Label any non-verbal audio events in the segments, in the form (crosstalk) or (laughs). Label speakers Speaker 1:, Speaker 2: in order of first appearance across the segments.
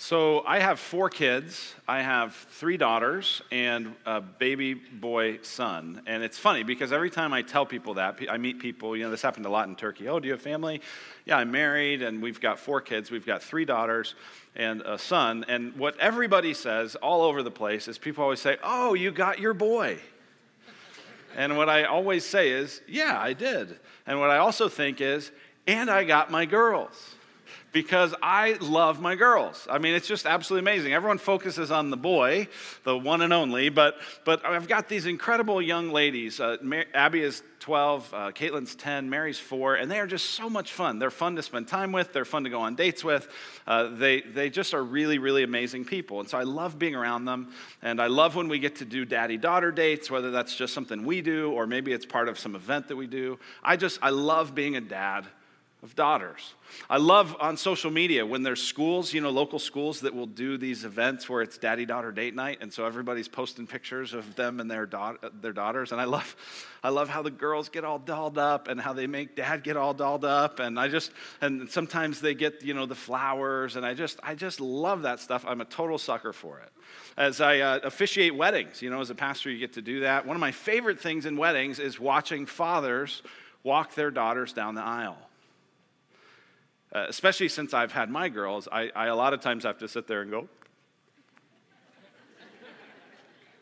Speaker 1: So I have four kids. I have three daughters and a baby boy son. And it's funny because every time I tell people that, I meet people, you know, this happened a lot in Turkey. Oh, do you have family? Yeah, I'm married and we've got four kids. We've got three daughters and a son. And what everybody says all over the place is people always say, Oh, you got your boy. And what I always say is, Yeah, I did. And what I also think is, And I got my girls because I love my girls. I mean, it's just absolutely amazing. Everyone focuses on the boy, the one and only, but, but I've got these incredible young ladies. Uh, Abby is 12, uh, Caitlin's 10, Mary's 4, and they are just so much fun. They're fun to spend time with, they're fun to go on dates with. Uh, they, they just are really, really amazing people. And so I love being around them, and I love when we get to do daddy daughter dates, whether that's just something we do or maybe it's part of some event that we do. I just, I love being a dad of daughters. I love on social media when there's schools, you know, local schools that will do these events where it's daddy daughter date night, and so everybody's posting pictures of them and their, da- their daughters. And I love, I love how the girls get all dolled up and how they make dad get all dolled up. And I just, and sometimes they get, you know, the flowers, and I just, I just love that stuff. I'm a total sucker for it. As I uh, officiate weddings, you know, as a pastor, you get to do that. One of my favorite things in weddings is watching fathers walk their daughters down the aisle. Uh, especially since I've had my girls, I, I a lot of times have to sit there and go, (laughs)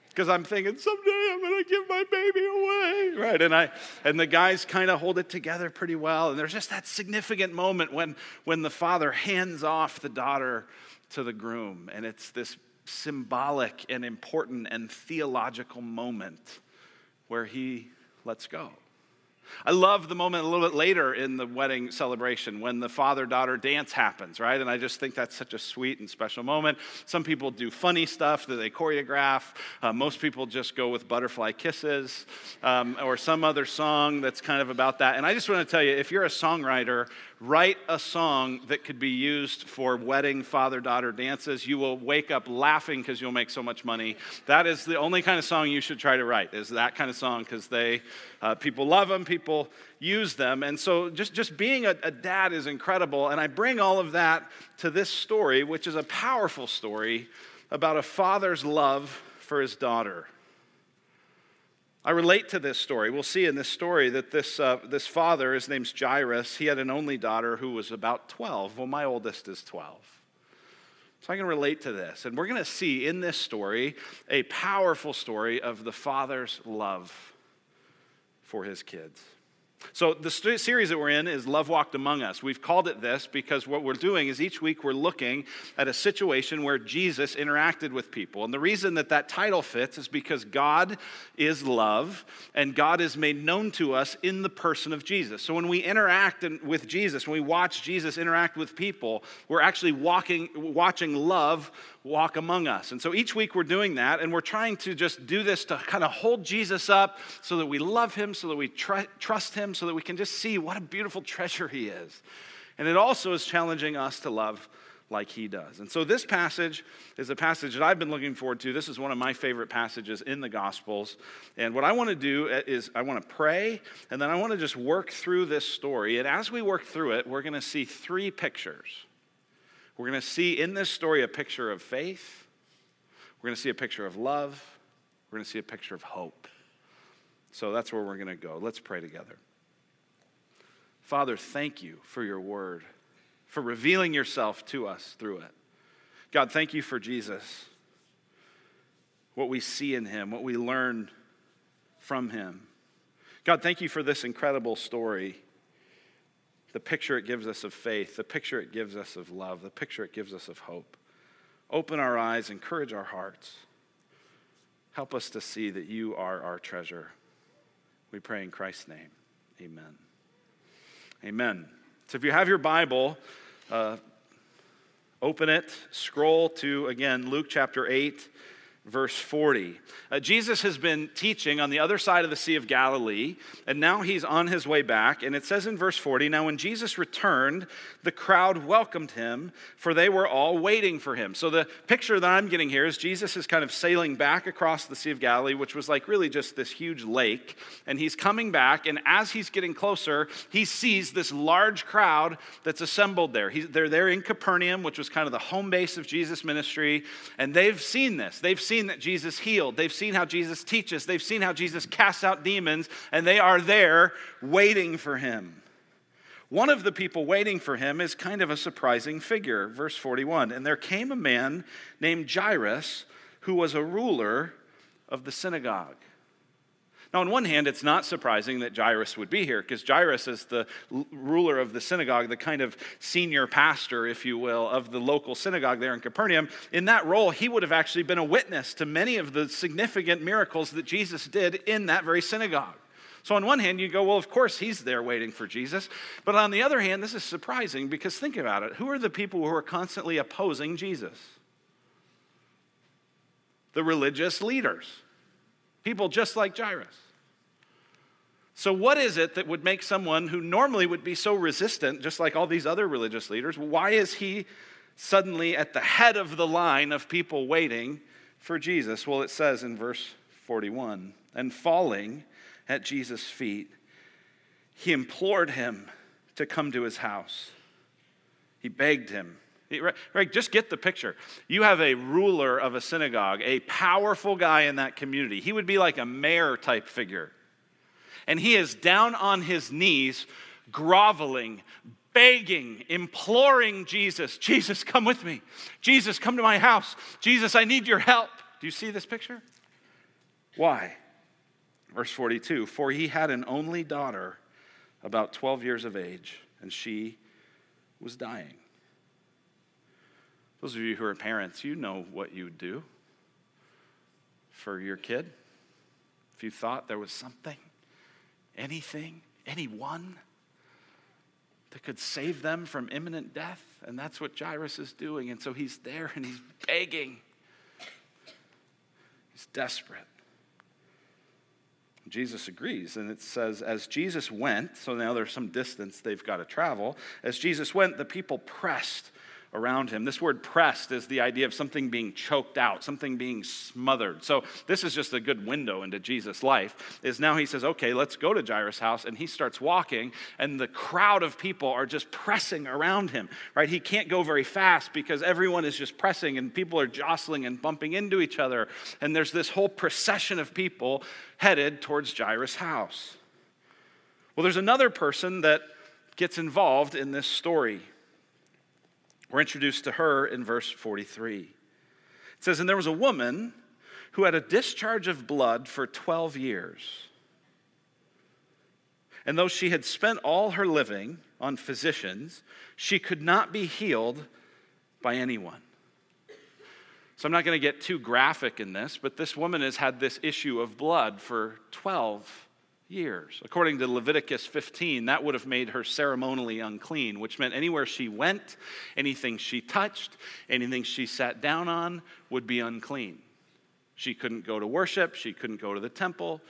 Speaker 1: because I'm thinking someday I'm going to give my baby away, right? And I and the guys kind of hold it together pretty well. And there's just that significant moment when when the father hands off the daughter to the groom, and it's this symbolic and important and theological moment where he lets go. I love the moment a little bit later in the wedding celebration when the father daughter dance happens, right? And I just think that's such a sweet and special moment. Some people do funny stuff that they choreograph. Uh, most people just go with butterfly kisses um, or some other song that's kind of about that. And I just want to tell you if you're a songwriter, write a song that could be used for wedding father daughter dances. You will wake up laughing because you'll make so much money. That is the only kind of song you should try to write, is that kind of song because they, uh, people love them, people use them. And so just, just being a, a dad is incredible. And I bring all of that to this story, which is a powerful story about a father's love for his daughter. I relate to this story. We'll see in this story that this, uh, this father, his name's Jairus, he had an only daughter who was about 12. Well, my oldest is 12. So I can relate to this. And we're going to see in this story a powerful story of the father's love for his kids. So, the st- series that we're in is Love Walked Among Us. We've called it this because what we're doing is each week we're looking at a situation where Jesus interacted with people. And the reason that that title fits is because God is love and God is made known to us in the person of Jesus. So, when we interact with Jesus, when we watch Jesus interact with people, we're actually walking, watching love walk among us. And so each week we're doing that, and we're trying to just do this to kind of hold Jesus up so that we love him, so that we tr- trust him, so that we can just see what a beautiful treasure he is. And it also is challenging us to love like he does. And so this passage is a passage that I've been looking forward to. This is one of my favorite passages in the Gospels. And what I want to do eh, is I want to pray, and then I want to just work through this story. And as we work through it, we're going to see three pictures. We're going to see in this story a picture of faith. We're going to see a picture of love. We're going to see a picture of hope. So that's where we're going to go. Let's pray together. Father, thank you for your word, for revealing yourself to us through it. God, thank you for Jesus, what we see in him, what we learn from him. God, thank you for this incredible story the picture it gives us of faith, the picture it gives us of love, the picture it gives us of hope. Open our eyes, encourage our hearts. Help us to see that you are our treasure. We pray in Christ's name. Amen. Amen. So if you have your Bible, uh, open it, scroll to, again, Luke chapter 8, verse 40. Uh, Jesus has been teaching on the other side of the Sea of Galilee, and now he's on his way back. And it says in verse 40 Now, when Jesus returned, the crowd welcomed him, for they were all waiting for him. So, the picture that I'm getting here is Jesus is kind of sailing back across the Sea of Galilee, which was like really just this huge lake. And he's coming back, and as he's getting closer, he sees this large crowd that's assembled there. He's, they're there in Capernaum, which was kind of the home base of Jesus' ministry, and they've seen this. They've seen that Jesus healed. They've seen how Jesus teaches. They've seen how Jesus casts out demons, and they are there waiting for him. One of the people waiting for him is kind of a surprising figure. Verse 41 And there came a man named Jairus who was a ruler of the synagogue. Now, on one hand, it's not surprising that Jairus would be here because Jairus is the ruler of the synagogue, the kind of senior pastor, if you will, of the local synagogue there in Capernaum. In that role, he would have actually been a witness to many of the significant miracles that Jesus did in that very synagogue. So, on one hand, you go, well, of course he's there waiting for Jesus. But on the other hand, this is surprising because think about it. Who are the people who are constantly opposing Jesus? The religious leaders People just like Jairus. So, what is it that would make someone who normally would be so resistant, just like all these other religious leaders, why is he suddenly at the head of the line of people waiting for Jesus? Well, it says in verse 41 and falling at Jesus' feet, he implored him to come to his house. He begged him Right, just get the picture. You have a ruler of a synagogue, a powerful guy in that community. He would be like a mayor type figure. And he is down on his knees, groveling, begging, imploring Jesus Jesus, come with me. Jesus, come to my house. Jesus, I need your help. Do you see this picture? Why? Verse 42 For he had an only daughter, about 12 years of age, and she was dying. Those of you who are parents, you know what you would do for your kid. If you thought there was something, anything, anyone that could save them from imminent death, and that's what Jairus is doing. And so he's there and he's begging. He's desperate. Jesus agrees, and it says, as Jesus went, so now there's some distance they've got to travel. As Jesus went, the people pressed around him. This word pressed is the idea of something being choked out, something being smothered. So this is just a good window into Jesus' life. Is now he says, "Okay, let's go to Jairus' house." And he starts walking and the crowd of people are just pressing around him. Right? He can't go very fast because everyone is just pressing and people are jostling and bumping into each other. And there's this whole procession of people headed towards Jairus' house. Well, there's another person that gets involved in this story. We're introduced to her in verse 43. It says, And there was a woman who had a discharge of blood for 12 years. And though she had spent all her living on physicians, she could not be healed by anyone. So I'm not going to get too graphic in this, but this woman has had this issue of blood for 12 years. According to Leviticus 15, that would have made her ceremonially unclean, which meant anywhere she went, anything she touched, anything she sat down on would be unclean. She couldn't go to worship, she couldn't go to the temple.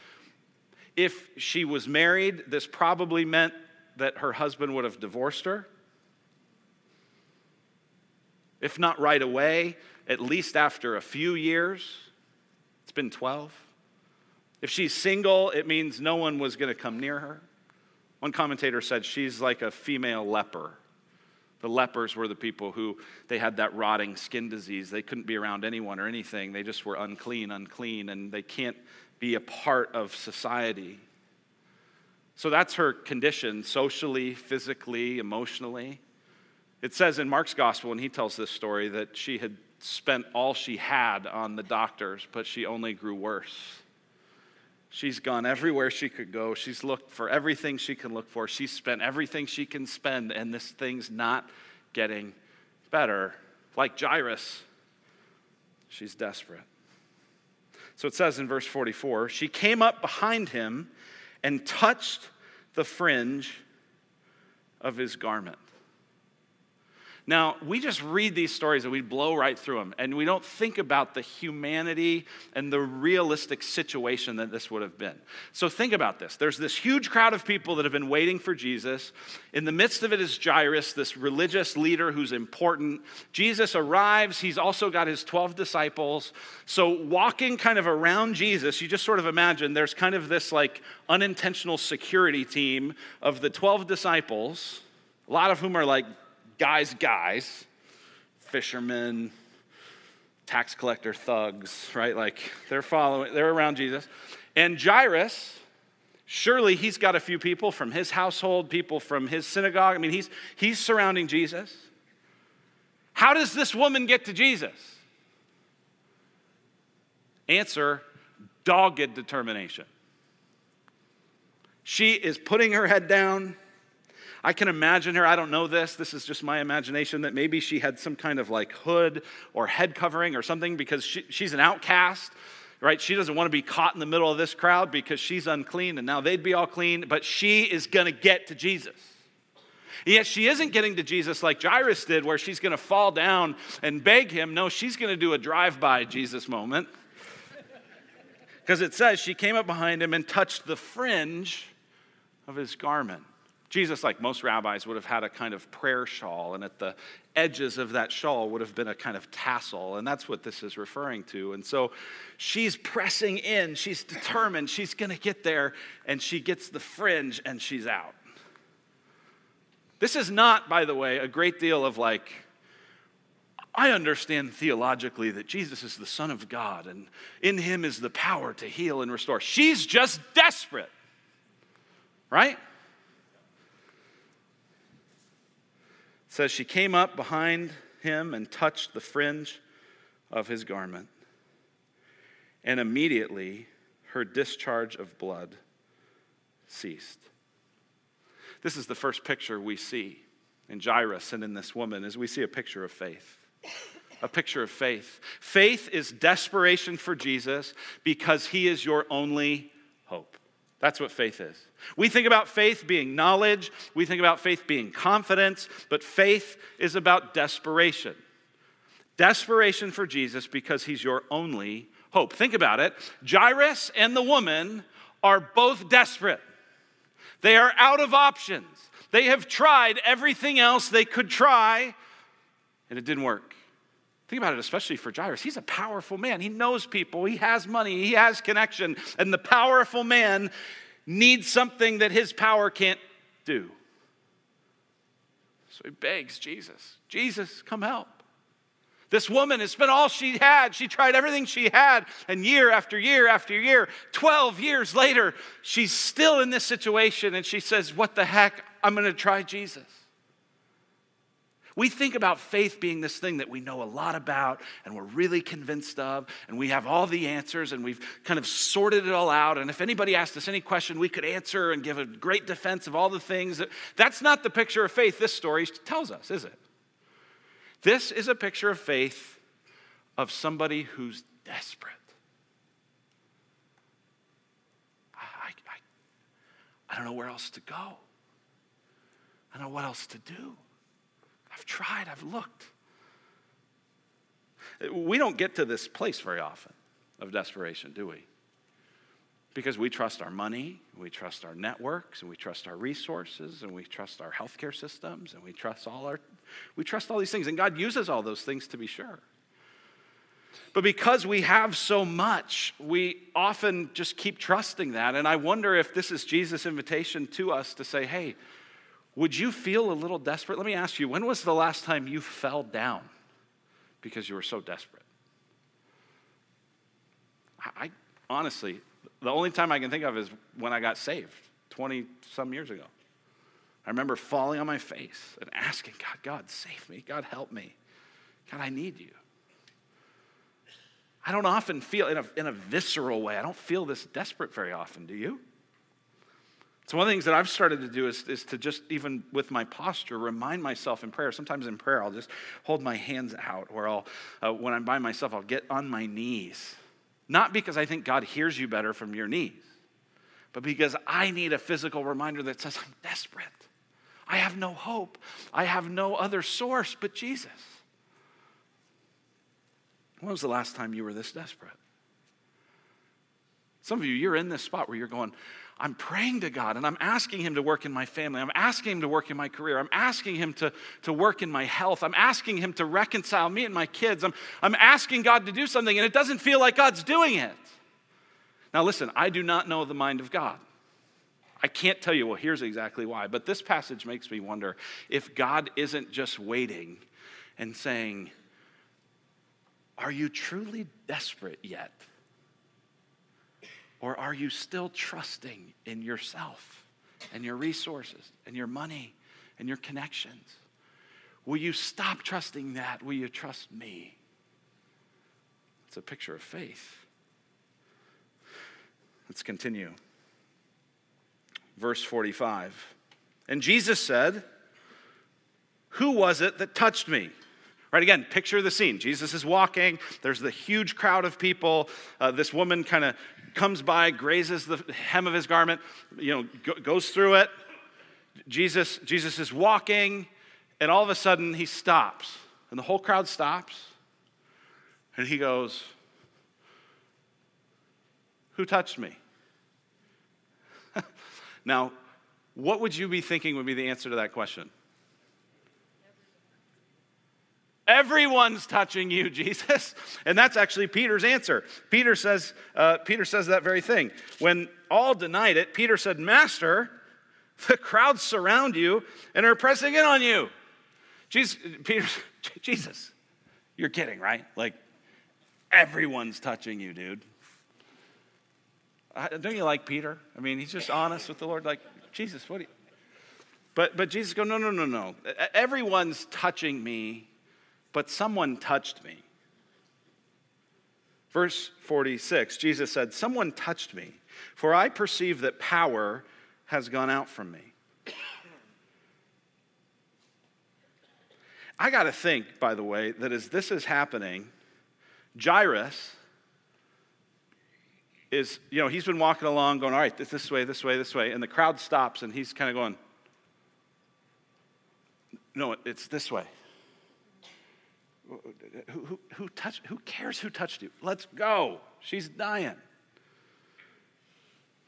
Speaker 1: If she was married, this probably meant that her husband would have divorced her. If not right away, at least after a few years. It's been 12. If she's single, it means no one was going to come near her. One commentator said she's like a female leper. The lepers were the people who they had that rotting skin disease. They couldn't be around anyone or anything. They just were unclean, unclean, and they can't be a part of society. So that's her condition socially, physically, emotionally. It says in Mark's gospel, when he tells this story, that she had spent all she had on the doctors, but she only grew worse. She's gone everywhere she could go. She's looked for everything she can look for. She's spent everything she can spend, and this thing's not getting better. Like Jairus, she's desperate. So it says in verse 44 she came up behind him and touched the fringe of his garment. Now, we just read these stories and we blow right through them, and we don't think about the humanity and the realistic situation that this would have been. So, think about this. There's this huge crowd of people that have been waiting for Jesus. In the midst of it is Jairus, this religious leader who's important. Jesus arrives. He's also got his 12 disciples. So, walking kind of around Jesus, you just sort of imagine there's kind of this like unintentional security team of the 12 disciples, a lot of whom are like guys, guys, fishermen, tax collector thugs, right? Like they're following, they're around Jesus. And Jairus, surely he's got a few people from his household, people from his synagogue. I mean, he's, he's surrounding Jesus. How does this woman get to Jesus? Answer dogged determination. She is putting her head down I can imagine her, I don't know this, this is just my imagination, that maybe she had some kind of like hood or head covering or something because she, she's an outcast, right? She doesn't want to be caught in the middle of this crowd because she's unclean and now they'd be all clean, but she is going to get to Jesus. Yet she isn't getting to Jesus like Jairus did, where she's going to fall down and beg him. No, she's going to do a drive by Jesus moment. Because it says she came up behind him and touched the fringe of his garment. Jesus, like most rabbis, would have had a kind of prayer shawl, and at the edges of that shawl would have been a kind of tassel, and that's what this is referring to. And so she's pressing in, she's determined, she's going to get there, and she gets the fringe and she's out. This is not, by the way, a great deal of like, I understand theologically that Jesus is the Son of God, and in him is the power to heal and restore. She's just desperate, right? Says she came up behind him and touched the fringe of his garment. And immediately her discharge of blood ceased. This is the first picture we see in Jairus and in this woman as we see a picture of faith. A picture of faith. Faith is desperation for Jesus because he is your only hope. That's what faith is. We think about faith being knowledge, we think about faith being confidence, but faith is about desperation. Desperation for Jesus because he's your only hope. Think about it. Jairus and the woman are both desperate, they are out of options. They have tried everything else they could try, and it didn't work. Think about it, especially for Jairus. He's a powerful man. He knows people, he has money, he has connection. And the powerful man needs something that his power can't do. So he begs Jesus, Jesus, come help. This woman has spent all she had. She tried everything she had. And year after year after year, 12 years later, she's still in this situation. And she says, What the heck? I'm going to try Jesus. We think about faith being this thing that we know a lot about and we're really convinced of, and we have all the answers and we've kind of sorted it all out. And if anybody asked us any question, we could answer and give a great defense of all the things. That's not the picture of faith this story tells us, is it? This is a picture of faith of somebody who's desperate. I, I, I don't know where else to go. I don't know what else to do. I've tried, I've looked. We don't get to this place very often of desperation, do we? Because we trust our money, we trust our networks, and we trust our resources, and we trust our healthcare systems, and we trust all our we trust all these things. And God uses all those things to be sure. But because we have so much, we often just keep trusting that. And I wonder if this is Jesus' invitation to us to say, hey, would you feel a little desperate? Let me ask you, when was the last time you fell down because you were so desperate? I, honestly, the only time I can think of is when I got saved 20 some years ago. I remember falling on my face and asking God, God, save me. God, help me. God, I need you. I don't often feel, in a, in a visceral way, I don't feel this desperate very often, do you? So, one of the things that I've started to do is, is to just, even with my posture, remind myself in prayer. Sometimes in prayer, I'll just hold my hands out, or I'll, uh, when I'm by myself, I'll get on my knees. Not because I think God hears you better from your knees, but because I need a physical reminder that says, I'm desperate. I have no hope. I have no other source but Jesus. When was the last time you were this desperate? Some of you, you're in this spot where you're going, I'm praying to God and I'm asking Him to work in my family. I'm asking Him to work in my career. I'm asking Him to, to work in my health. I'm asking Him to reconcile me and my kids. I'm, I'm asking God to do something and it doesn't feel like God's doing it. Now, listen, I do not know the mind of God. I can't tell you, well, here's exactly why. But this passage makes me wonder if God isn't just waiting and saying, Are you truly desperate yet? Or are you still trusting in yourself and your resources and your money and your connections? Will you stop trusting that? Will you trust me? It's a picture of faith. Let's continue. Verse 45. And Jesus said, Who was it that touched me? Right, again, picture the scene. Jesus is walking. There's the huge crowd of people. Uh, this woman kind of comes by, grazes the hem of his garment, you know, go, goes through it. Jesus, Jesus is walking, and all of a sudden he stops. And the whole crowd stops. And he goes, Who touched me? (laughs) now, what would you be thinking would be the answer to that question? Everyone's touching you, (laughs) Jesus. And that's actually Peter's answer. Peter says, uh, Peter says that very thing. When all denied it, Peter said, Master, the crowds surround you and are pressing in on you. Jesus, Peter, (laughs) Jesus, you're kidding, right? Like, everyone's touching you, dude. Don't you like Peter? I mean, he's just honest with the Lord. Like, Jesus, what do you. But, but Jesus go, no, no, no, no. Everyone's touching me but someone touched me. Verse 46, Jesus said, Someone touched me, for I perceive that power has gone out from me. I got to think, by the way, that as this is happening, Jairus is, you know, he's been walking along going, all right, this, this way, this way, this way. And the crowd stops and he's kind of going, no, it's this way. Who, who, touched, who cares who touched you? Let's go. She's dying.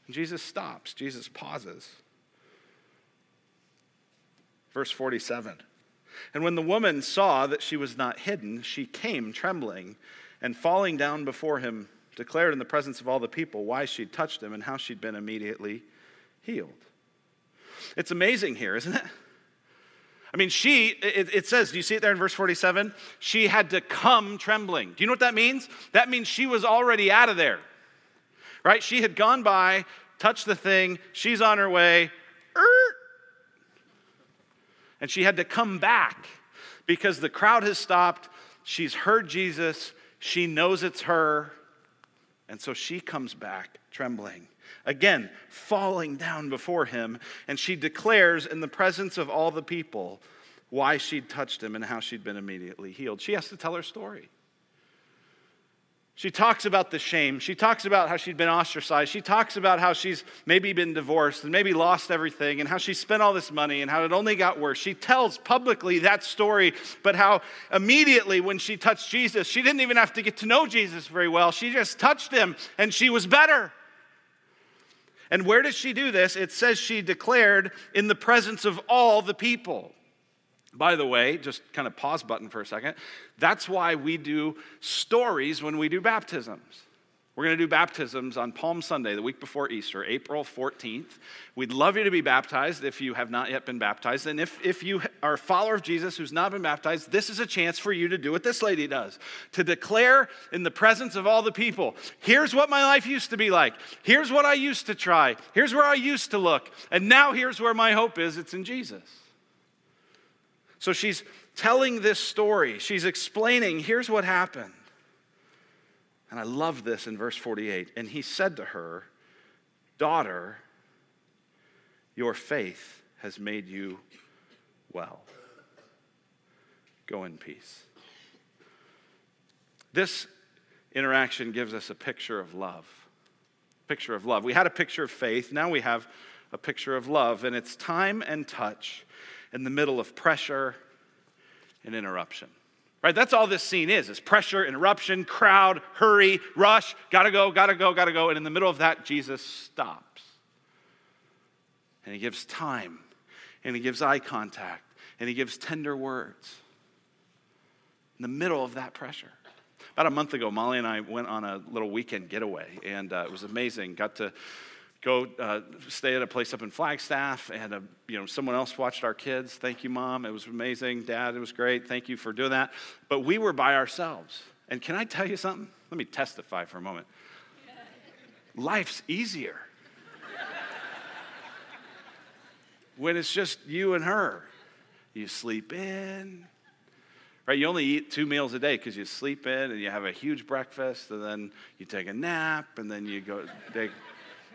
Speaker 1: Jesus stops. Jesus pauses. Verse 47. And when the woman saw that she was not hidden, she came trembling and falling down before him, declared in the presence of all the people why she'd touched him and how she'd been immediately healed. It's amazing here, isn't it? I mean, she, it, it, says, do you see it there in verse 47? She had to come trembling. Do you know what that means? That means she was already out of there, right? She had gone by, touched the thing, she's on her way, and she had to come back because the crowd has stopped. She's heard Jesus, she knows it's her, and so she comes back trembling again, falling down before him. And she declares in the presence of all the people why she'd touched him and how she'd been immediately healed. She has to tell her story. She talks about the shame. She talks about how she'd been ostracized. She talks about how she's maybe been divorced and maybe lost everything and how she spent all this money and how it only got worse. She tells publicly that story, but how immediately when she touched Jesus, she didn't even have to get to know Jesus very well. She just touched him and she was better. And where does she do this? It says she declared in the presence of all the people. By the way, just kind of pause button for a second. That's why we do stories when we do baptisms. We're going to do baptisms on Palm Sunday, the week before Easter, April 14th. We'd love you to be baptized if you have not yet been baptized. And if, if you are a follower of Jesus who's not been baptized, this is a chance for you to do what this lady does to declare in the presence of all the people here's what my life used to be like. Here's what I used to try. Here's where I used to look. And now here's where my hope is it's in Jesus. So she's telling this story, she's explaining here's what happened. And I love this in verse 48. And he said to her, Daughter, your faith has made you well. Go in peace. This interaction gives us a picture of love. Picture of love. We had a picture of faith. Now we have a picture of love, and it's time and touch in the middle of pressure and interruption. Right? That's all this scene is. It's pressure, interruption, crowd, hurry, rush, gotta go, gotta go, gotta go. And in the middle of that, Jesus stops. And he gives time, and he gives eye contact, and he gives tender words. In the middle of that pressure. About a month ago, Molly and I went on a little weekend getaway, and uh, it was amazing. Got to go uh, stay at a place up in Flagstaff, and uh, you know someone else watched our kids. Thank you, mom. It was amazing. Dad, it was great. Thank you for doing that. But we were by ourselves, and can I tell you something? Let me testify for a moment. (laughs) Life's easier (laughs) when it's just you and her. You sleep in. Right, you only eat two meals a day because you sleep in and you have a huge breakfast and then you take a nap and then you go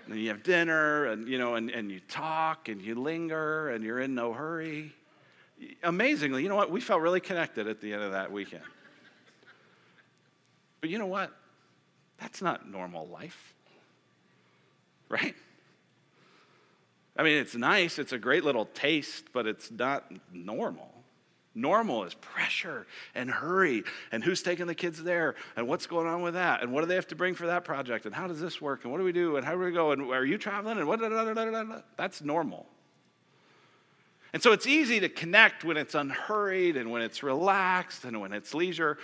Speaker 1: and you have dinner and you know and, and you talk and you linger and you're in no hurry. Amazingly you know what? We felt really connected at the end of that weekend. But you know what? That's not normal life right? I mean it's nice it's a great little taste but it's not normal Normal is pressure and hurry, and who's taking the kids there, and what's going on with that, and what do they have to bring for that project, and how does this work, and what do we do, and how do we go, and are you traveling, and what, da, da, da, that's normal. And so it's easy to connect when it's unhurried and when it's relaxed and when it's leisure.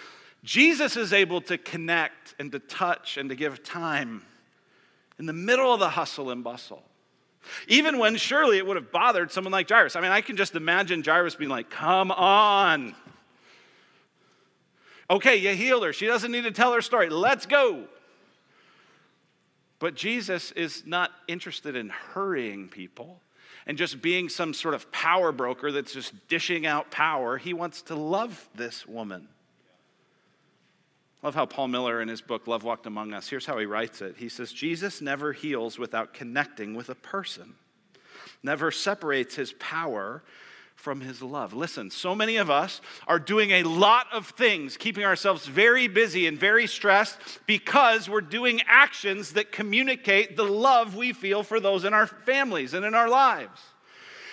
Speaker 1: Jesus is able to connect and to touch and to give time in the middle of the hustle and bustle. Even when surely it would have bothered someone like Jairus. I mean, I can just imagine Jairus being like, come on. Okay, you healed her. She doesn't need to tell her story. Let's go. But Jesus is not interested in hurrying people and just being some sort of power broker that's just dishing out power. He wants to love this woman. Love how Paul Miller in his book, Love Walked Among Us, here's how he writes it. He says, Jesus never heals without connecting with a person, never separates his power from his love. Listen, so many of us are doing a lot of things, keeping ourselves very busy and very stressed because we're doing actions that communicate the love we feel for those in our families and in our lives.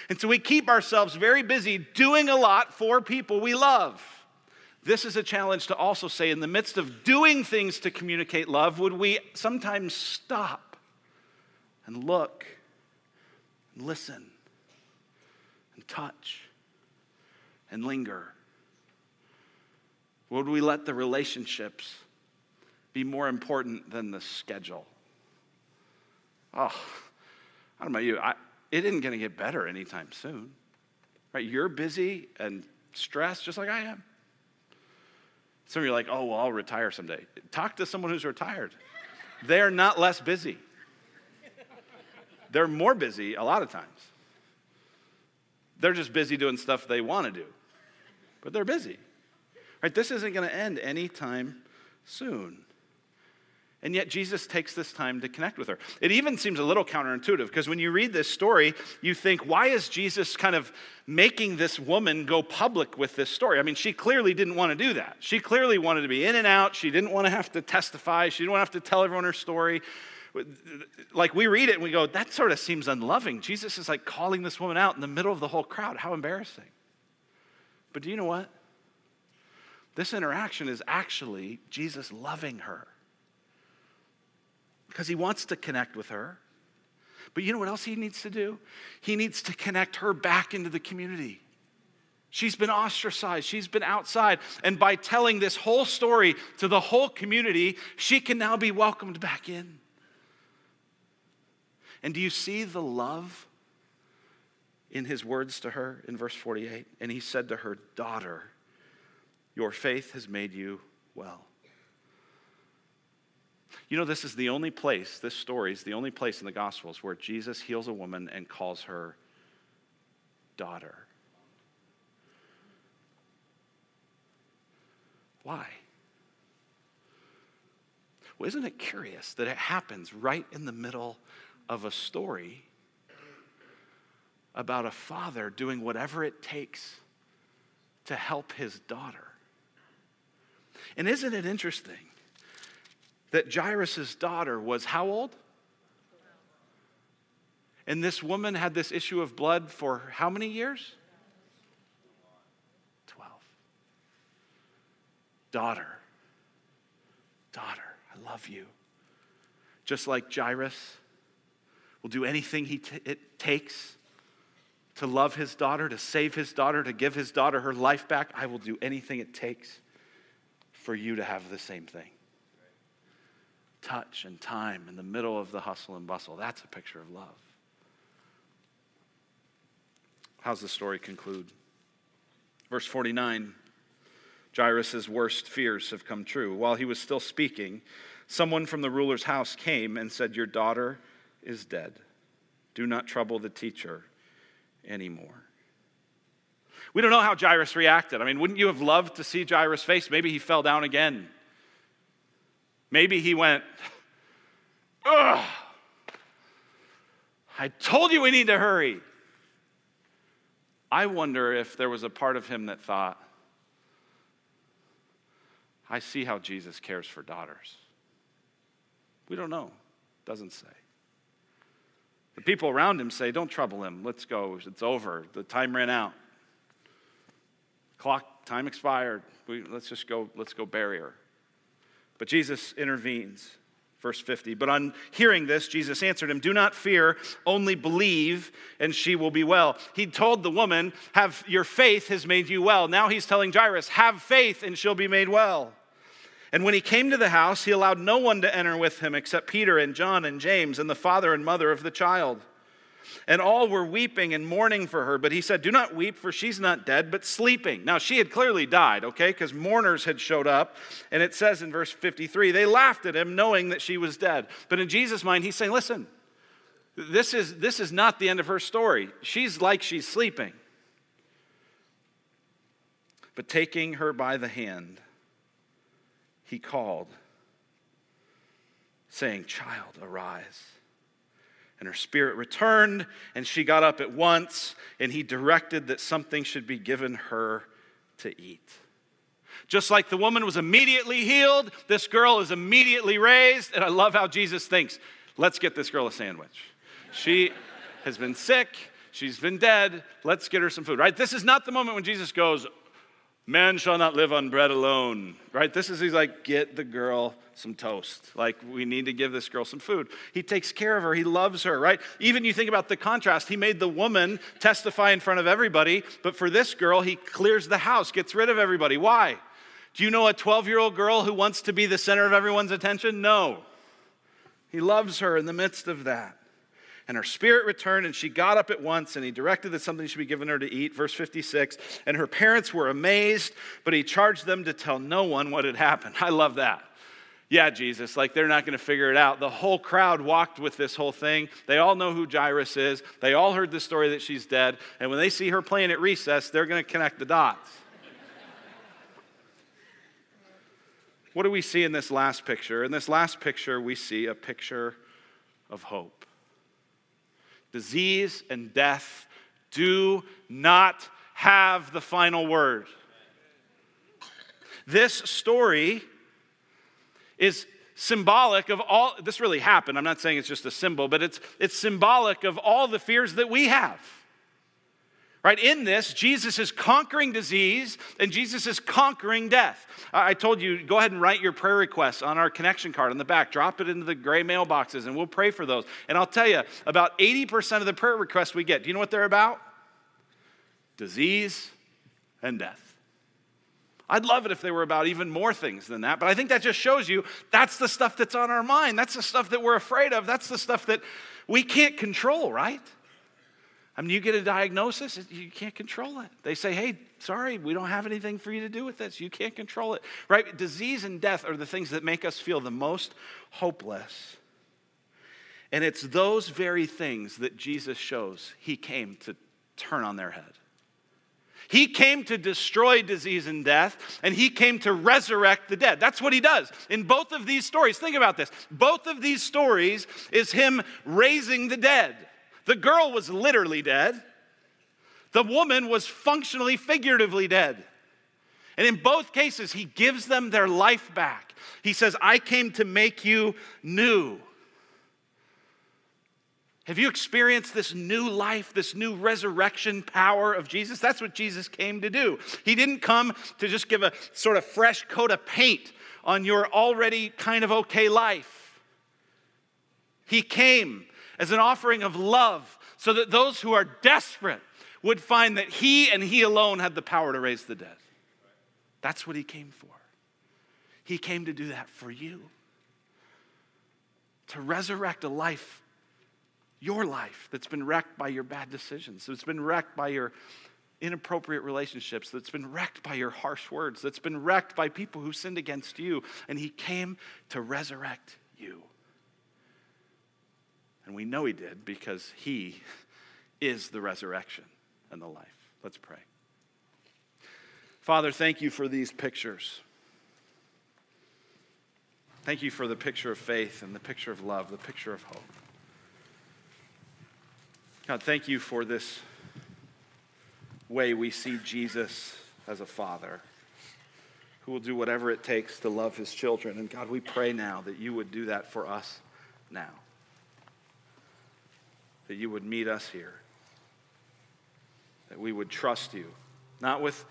Speaker 1: And so we keep ourselves very busy doing a lot for people we love. This is a challenge to also say, in the midst of doing things to communicate love, would we sometimes stop and look and listen and touch and linger? Would we let the relationships be more important than the schedule? Oh, I don't know about you. I, it isn't going to get better anytime soon. Right? You're busy and stressed just like I am. Some of you are like, oh, well, I'll retire someday. Talk to someone who's retired. They're not less busy, they're more busy a lot of times. They're just busy doing stuff they want to do, but they're busy. Right? This isn't going to end anytime soon. And yet, Jesus takes this time to connect with her. It even seems a little counterintuitive because when you read this story, you think, why is Jesus kind of making this woman go public with this story? I mean, she clearly didn't want to do that. She clearly wanted to be in and out. She didn't want to have to testify. She didn't want to have to tell everyone her story. Like, we read it and we go, that sort of seems unloving. Jesus is like calling this woman out in the middle of the whole crowd. How embarrassing. But do you know what? This interaction is actually Jesus loving her because he wants to connect with her. But you know what else he needs to do? He needs to connect her back into the community. She's been ostracized, she's been outside. And by telling this whole story to the whole community, she can now be welcomed back in. And do you see the love in his words to her in verse 48? And he said to her, Daughter, your faith has made you well. You know, this is the only place, this story is the only place in the Gospels where Jesus heals a woman and calls her daughter. Why? Well, isn't it curious that it happens right in the middle of a story about a father doing whatever it takes to help his daughter? And isn't it interesting that Jairus' daughter was how old? And this woman had this issue of blood for how many years? 12. Daughter, daughter, I love you. Just like Jairus will do anything he t- it takes to love his daughter, to save his daughter, to give his daughter her life back, I will do anything it takes for you to have the same thing. Touch and time in the middle of the hustle and bustle. That's a picture of love. How's the story conclude? Verse 49 Jairus' worst fears have come true. While he was still speaking, someone from the ruler's house came and said, Your daughter is dead. Do not trouble the teacher anymore. We don't know how Jairus reacted. I mean, wouldn't you have loved to see Jairus' face? Maybe he fell down again. Maybe he went, Ugh, I told you we need to hurry. I wonder if there was a part of him that thought, I see how Jesus cares for daughters. We don't know. Doesn't say. The people around him say, Don't trouble him. Let's go. It's over. The time ran out. Clock, time expired. We, let's just go, let's go bury her. But Jesus intervenes. Verse 50. But on hearing this, Jesus answered him, Do not fear, only believe, and she will be well. He told the woman, Have your faith has made you well. Now he's telling Jairus, Have faith, and she'll be made well. And when he came to the house, he allowed no one to enter with him except Peter and John and James and the father and mother of the child. And all were weeping and mourning for her. But he said, Do not weep, for she's not dead, but sleeping. Now, she had clearly died, okay, because mourners had showed up. And it says in verse 53 they laughed at him, knowing that she was dead. But in Jesus' mind, he's saying, Listen, this is, this is not the end of her story. She's like she's sleeping. But taking her by the hand, he called, saying, Child, arise. And her spirit returned, and she got up at once, and he directed that something should be given her to eat. Just like the woman was immediately healed, this girl is immediately raised. And I love how Jesus thinks let's get this girl a sandwich. She has been sick, she's been dead, let's get her some food, right? This is not the moment when Jesus goes, Man shall not live on bread alone, right? This is, he's like, get the girl some toast. Like, we need to give this girl some food. He takes care of her, he loves her, right? Even you think about the contrast, he made the woman testify in front of everybody, but for this girl, he clears the house, gets rid of everybody. Why? Do you know a 12 year old girl who wants to be the center of everyone's attention? No. He loves her in the midst of that. And her spirit returned, and she got up at once, and he directed that something should be given her to eat. Verse 56 And her parents were amazed, but he charged them to tell no one what had happened. (laughs) I love that. Yeah, Jesus, like they're not going to figure it out. The whole crowd walked with this whole thing. They all know who Jairus is. They all heard the story that she's dead. And when they see her playing at recess, they're going to connect the dots. what do we see in this last picture? In this last picture, we see a picture of hope disease and death do not have the final word. This story is symbolic of all this really happened i'm not saying it's just a symbol but it's it's symbolic of all the fears that we have Right? In this, Jesus is conquering disease and Jesus is conquering death. I told you, go ahead and write your prayer requests on our connection card on the back. Drop it into the gray mailboxes and we'll pray for those. And I'll tell you, about 80% of the prayer requests we get, do you know what they're about? Disease and death. I'd love it if they were about even more things than that, but I think that just shows you that's the stuff that's on our mind. That's the stuff that we're afraid of. That's the stuff that we can't control, right? I mean, you get a diagnosis, you can't control it. They say, hey, sorry, we don't have anything for you to do with this. You can't control it, right? Disease and death are the things that make us feel the most hopeless. And it's those very things that Jesus shows he came to turn on their head. He came to destroy disease and death, and he came to resurrect the dead. That's what he does. In both of these stories, think about this. Both of these stories is him raising the dead. The girl was literally dead, the woman was functionally, figuratively dead. And in both cases, he gives them their life back. He says, I came to make you new. Have you experienced this new life, this new resurrection power of Jesus? That's what Jesus came to do. He didn't come to just give a sort of fresh coat of paint on your already kind of okay life. He came as an offering of love so that those who are desperate would find that He and He alone had the power to raise the dead. That's what He came for. He came to do that for you, to resurrect a life, your life, that's been wrecked by your bad decisions, that's been wrecked by your inappropriate relationships, that's been wrecked by your harsh words, that's been wrecked by people who sinned against you. And He came to resurrect you. And we know He did because He (laughs) is the resurrection and the life. Let's pray. Father, thank you for these pictures. Thank you for the picture of faith and the picture of love, the picture of hope. God, thank you for this way we see Jesus as a father who will do whatever it takes to love his children. And God, we pray now that you would do that for us now. That you would meet us here. That we would trust you, not with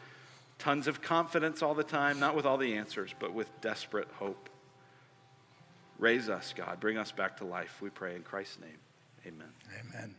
Speaker 1: tons of confidence all the time, not with all the answers, but with desperate hope. Raise us, God. Bring us back to life. We pray in Christ's name. Amen.
Speaker 2: Amen.